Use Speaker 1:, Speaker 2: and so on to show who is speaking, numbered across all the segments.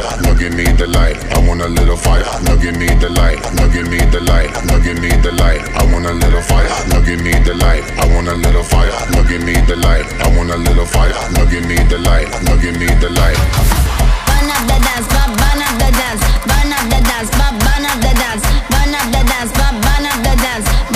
Speaker 1: fire, now give me the light. I want a little fire, now give me the light. Now give me the light, now give me the light. I want a little fire, now give me the light. I want a little fire, now give me the light. I want a little fire, now give me the light. Now give me the light.
Speaker 2: Burn up the
Speaker 3: dance,
Speaker 2: burn
Speaker 3: up
Speaker 2: the
Speaker 3: dance,
Speaker 2: burn
Speaker 3: up the
Speaker 2: dance,
Speaker 3: burn
Speaker 2: up the dance, burn
Speaker 3: up the
Speaker 2: dance,
Speaker 3: burn up the dance.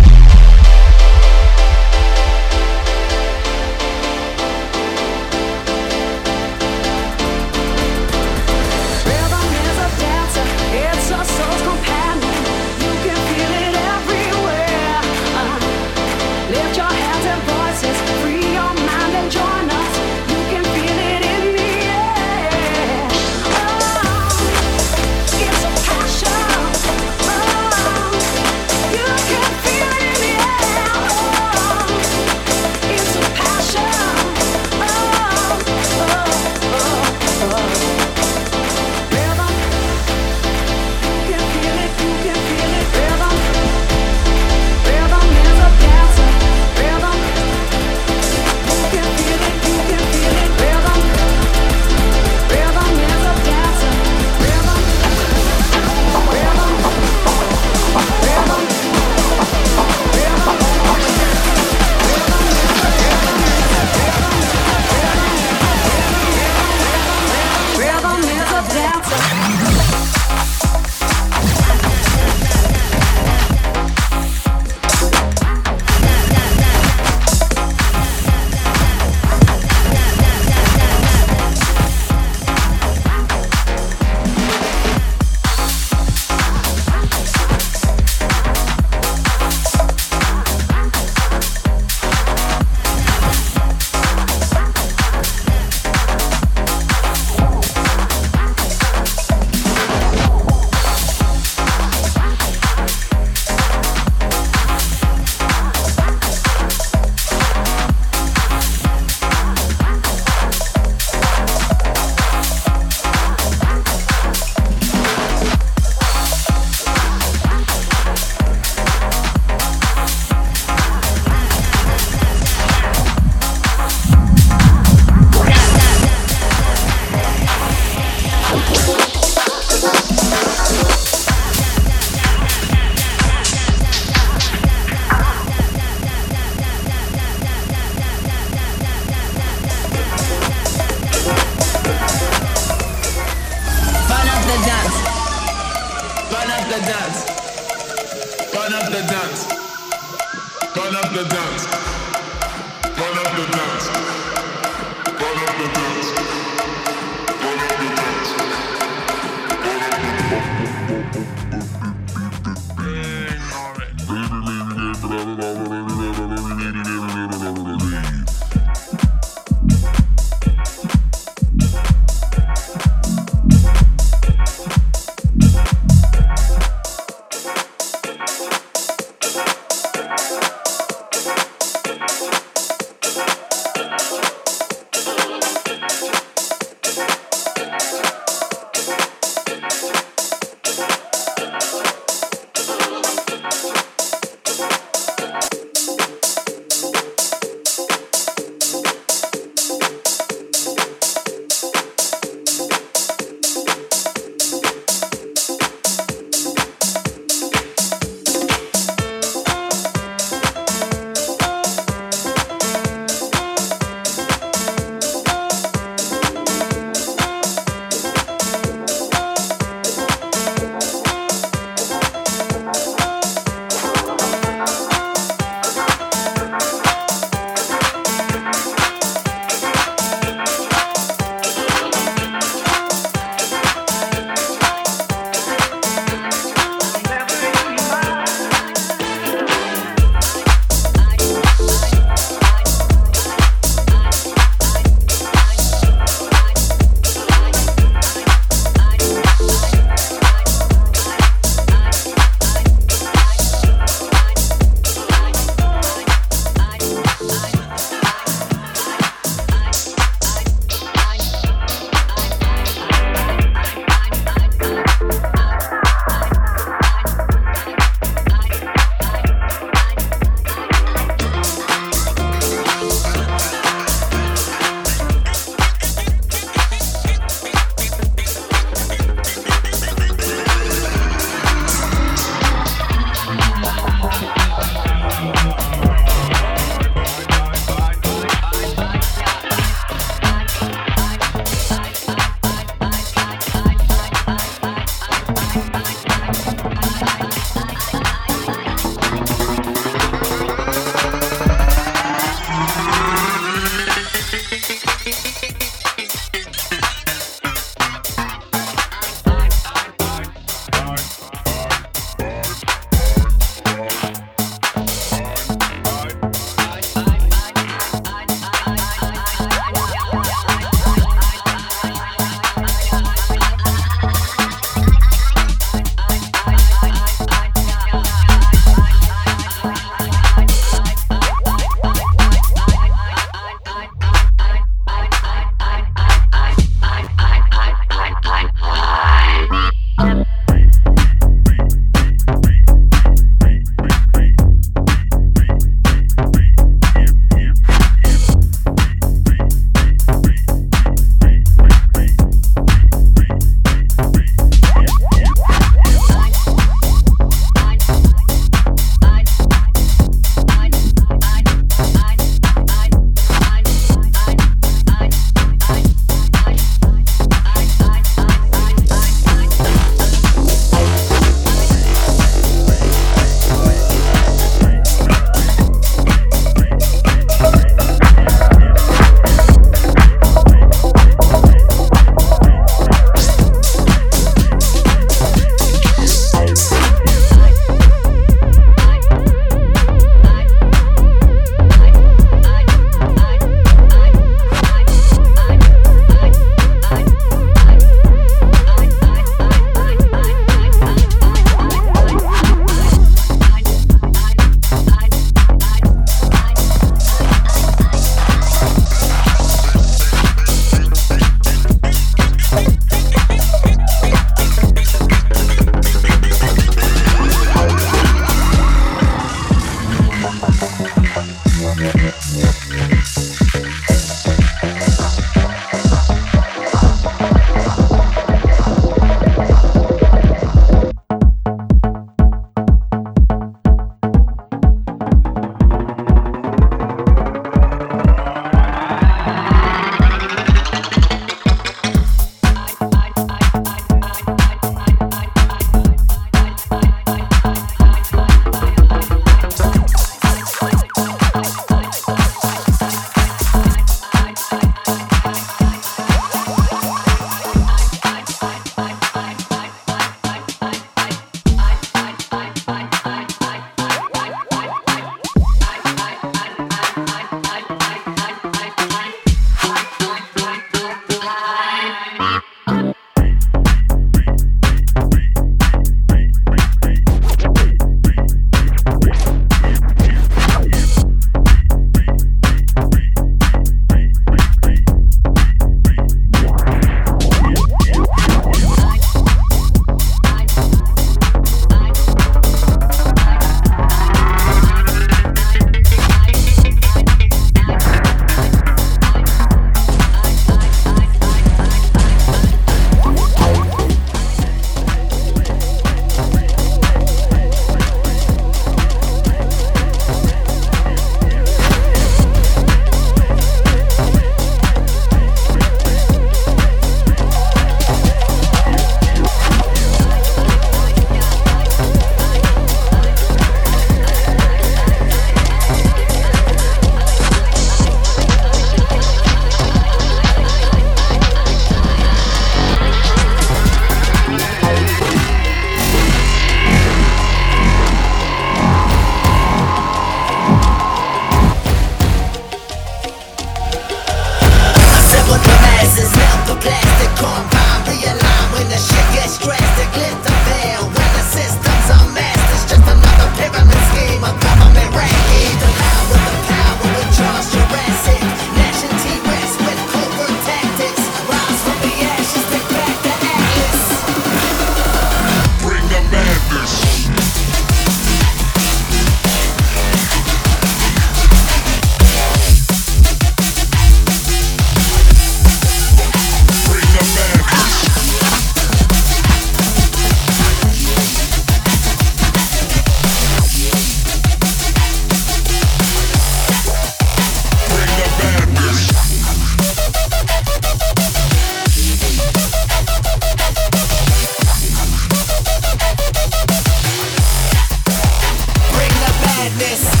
Speaker 4: this.